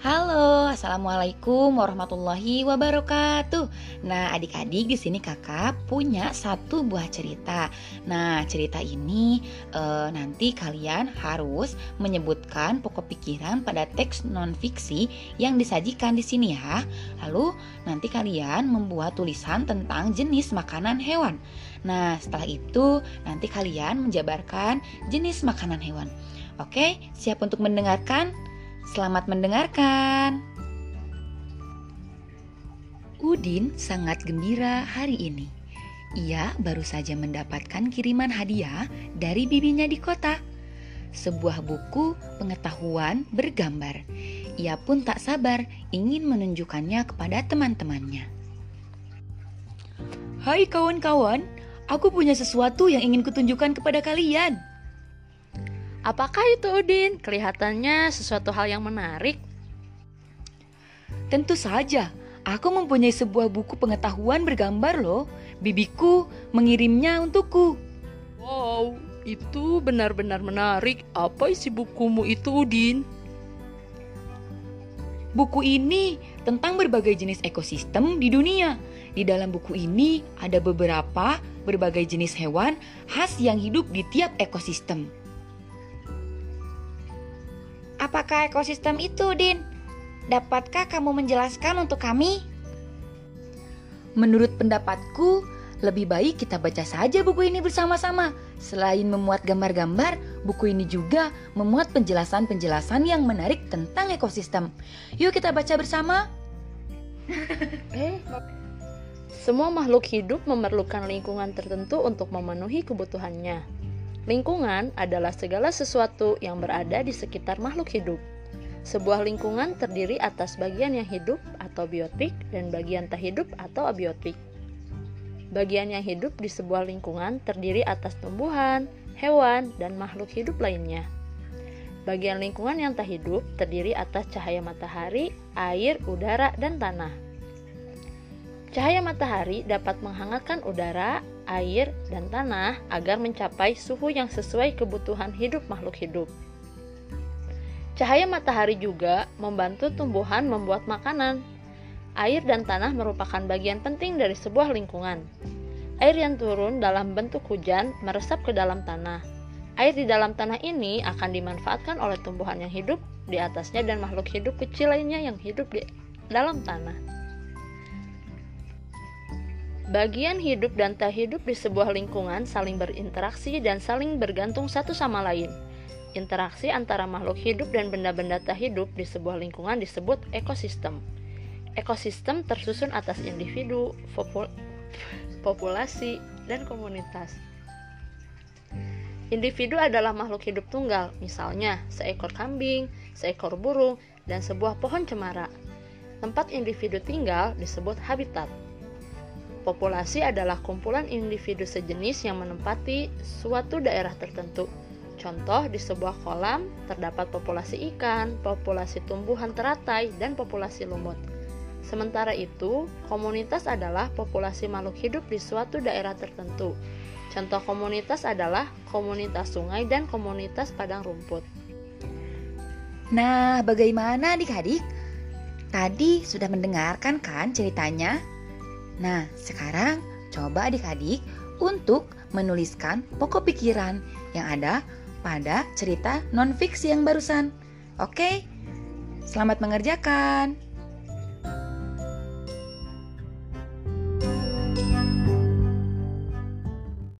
Halo, assalamualaikum warahmatullahi wabarakatuh. Nah, adik-adik di sini kakak punya satu buah cerita. Nah, cerita ini e, nanti kalian harus menyebutkan pokok pikiran pada teks non fiksi yang disajikan di sini ya. Lalu nanti kalian membuat tulisan tentang jenis makanan hewan. Nah, setelah itu nanti kalian menjabarkan jenis makanan hewan. Oke, siap untuk mendengarkan? Selamat mendengarkan. Udin sangat gembira hari ini. Ia baru saja mendapatkan kiriman hadiah dari bibinya di kota. Sebuah buku pengetahuan bergambar. Ia pun tak sabar ingin menunjukkannya kepada teman-temannya. Hai kawan-kawan, aku punya sesuatu yang ingin kutunjukkan kepada kalian. Apakah itu Udin? Kelihatannya sesuatu hal yang menarik. Tentu saja, aku mempunyai sebuah buku pengetahuan bergambar loh. Bibiku mengirimnya untukku. Wow, itu benar-benar menarik. Apa isi bukumu itu, Udin? Buku ini tentang berbagai jenis ekosistem di dunia. Di dalam buku ini ada beberapa berbagai jenis hewan khas yang hidup di tiap ekosistem. Apakah ekosistem itu, Din? Dapatkah kamu menjelaskan untuk kami? Menurut pendapatku, lebih baik kita baca saja buku ini bersama-sama. Selain memuat gambar-gambar, buku ini juga memuat penjelasan-penjelasan yang menarik tentang ekosistem. Yuk kita baca bersama. eh, semua makhluk hidup memerlukan lingkungan tertentu untuk memenuhi kebutuhannya. Lingkungan adalah segala sesuatu yang berada di sekitar makhluk hidup. Sebuah lingkungan terdiri atas bagian yang hidup atau biotik dan bagian tak hidup atau abiotik. Bagian yang hidup di sebuah lingkungan terdiri atas tumbuhan, hewan, dan makhluk hidup lainnya. Bagian lingkungan yang tak hidup terdiri atas cahaya matahari, air, udara, dan tanah. Cahaya matahari dapat menghangatkan udara, air, dan tanah agar mencapai suhu yang sesuai kebutuhan hidup makhluk hidup. Cahaya matahari juga membantu tumbuhan membuat makanan. Air dan tanah merupakan bagian penting dari sebuah lingkungan. Air yang turun dalam bentuk hujan meresap ke dalam tanah. Air di dalam tanah ini akan dimanfaatkan oleh tumbuhan yang hidup di atasnya dan makhluk hidup kecil lainnya yang hidup di dalam tanah. Bagian hidup dan tak hidup di sebuah lingkungan saling berinteraksi dan saling bergantung satu sama lain. Interaksi antara makhluk hidup dan benda-benda tak hidup di sebuah lingkungan disebut ekosistem. Ekosistem tersusun atas individu, popul populasi, dan komunitas. Individu adalah makhluk hidup tunggal, misalnya seekor kambing, seekor burung, dan sebuah pohon cemara. Tempat individu tinggal disebut habitat. Populasi adalah kumpulan individu sejenis yang menempati suatu daerah tertentu. Contoh, di sebuah kolam terdapat populasi ikan, populasi tumbuhan teratai, dan populasi lumut. Sementara itu, komunitas adalah populasi makhluk hidup di suatu daerah tertentu. Contoh komunitas adalah komunitas sungai dan komunitas padang rumput. Nah, bagaimana adik-adik? Tadi sudah mendengarkan kan ceritanya? Nah, sekarang coba adik-adik untuk menuliskan pokok pikiran yang ada pada cerita non-fiksi yang barusan. Oke, selamat mengerjakan.